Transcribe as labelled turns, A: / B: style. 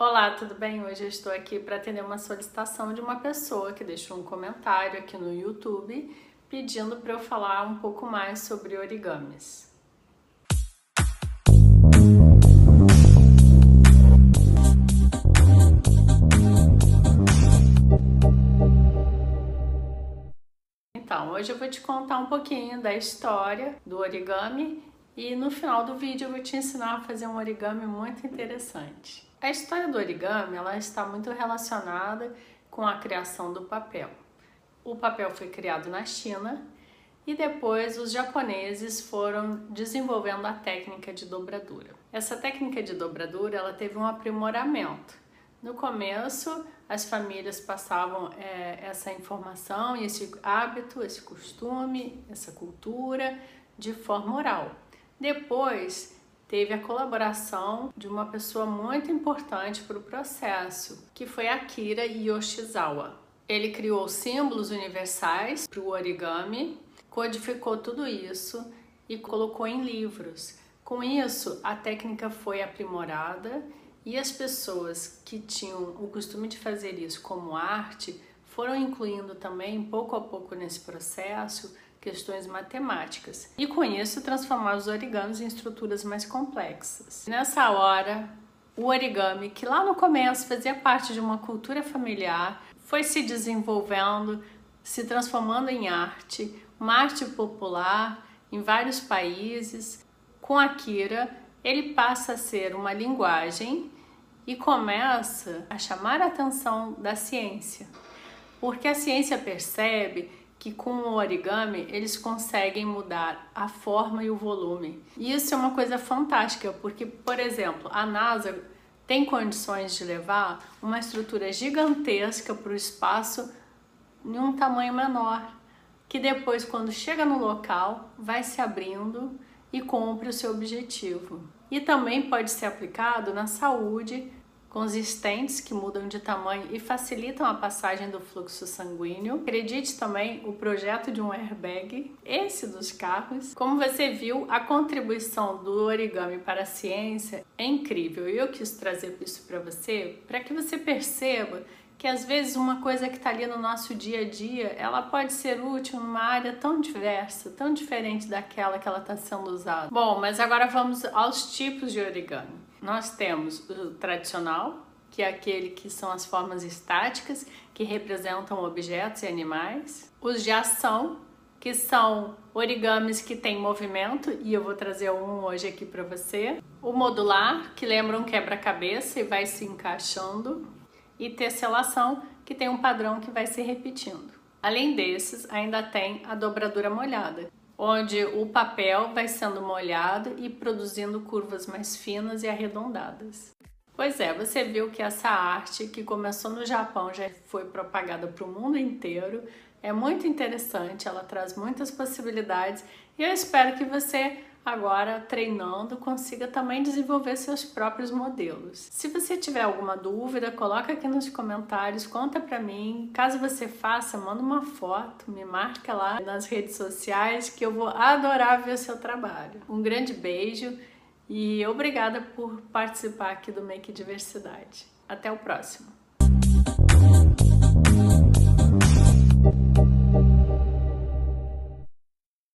A: Olá, tudo bem? Hoje eu estou aqui para atender uma solicitação de uma pessoa que deixou um comentário aqui no YouTube pedindo para eu falar um pouco mais sobre origamis. Então, hoje eu vou te contar um pouquinho da história do origami e no final do vídeo eu vou te ensinar a fazer um origami muito interessante. A história do origami ela está muito relacionada com a criação do papel. O papel foi criado na China e depois os japoneses foram desenvolvendo a técnica de dobradura. Essa técnica de dobradura ela teve um aprimoramento. No começo, as famílias passavam é, essa informação esse hábito, esse costume, essa cultura de forma oral. Depois teve a colaboração de uma pessoa muito importante para o processo, que foi Akira Yoshizawa. Ele criou símbolos universais para o origami, codificou tudo isso e colocou em livros. Com isso, a técnica foi aprimorada e as pessoas que tinham o costume de fazer isso como arte foram incluindo também, pouco a pouco nesse processo, questões matemáticas e com isso transformar os origamis em estruturas mais complexas. Nessa hora, o origami, que lá no começo fazia parte de uma cultura familiar, foi se desenvolvendo, se transformando em arte, uma arte popular em vários países. Com Akira, ele passa a ser uma linguagem e começa a chamar a atenção da ciência, porque a ciência percebe que com o origami eles conseguem mudar a forma e o volume. E isso é uma coisa fantástica, porque, por exemplo, a NASA tem condições de levar uma estrutura gigantesca para o espaço em um tamanho menor, que depois, quando chega no local, vai se abrindo e cumpre o seu objetivo. E também pode ser aplicado na saúde estentes que mudam de tamanho e facilitam a passagem do fluxo sanguíneo. Acredite também o projeto de um airbag, esse dos carros. Como você viu, a contribuição do origami para a ciência é incrível e eu quis trazer isso para você para que você perceba que às vezes uma coisa que está ali no nosso dia a dia, ela pode ser útil numa área tão diversa, tão diferente daquela que ela está sendo usada. Bom, mas agora vamos aos tipos de origami. Nós temos o tradicional, que é aquele que são as formas estáticas, que representam objetos e animais. Os de ação, que são origamis que têm movimento, e eu vou trazer um hoje aqui para você. O modular, que lembra um quebra-cabeça e vai se encaixando. E tesselação, que tem um padrão que vai se repetindo. Além desses, ainda tem a dobradura molhada, onde o papel vai sendo molhado e produzindo curvas mais finas e arredondadas. Pois é, você viu que essa arte que começou no Japão já foi propagada para o mundo inteiro. É muito interessante, ela traz muitas possibilidades e eu espero que você agora treinando consiga também desenvolver seus próprios modelos. Se você tiver alguma dúvida, coloca aqui nos comentários, conta pra mim. Caso você faça, manda uma foto, me marca lá nas redes sociais que eu vou adorar ver o seu trabalho. Um grande beijo e obrigada por participar aqui do Make Diversidade. Até o próximo!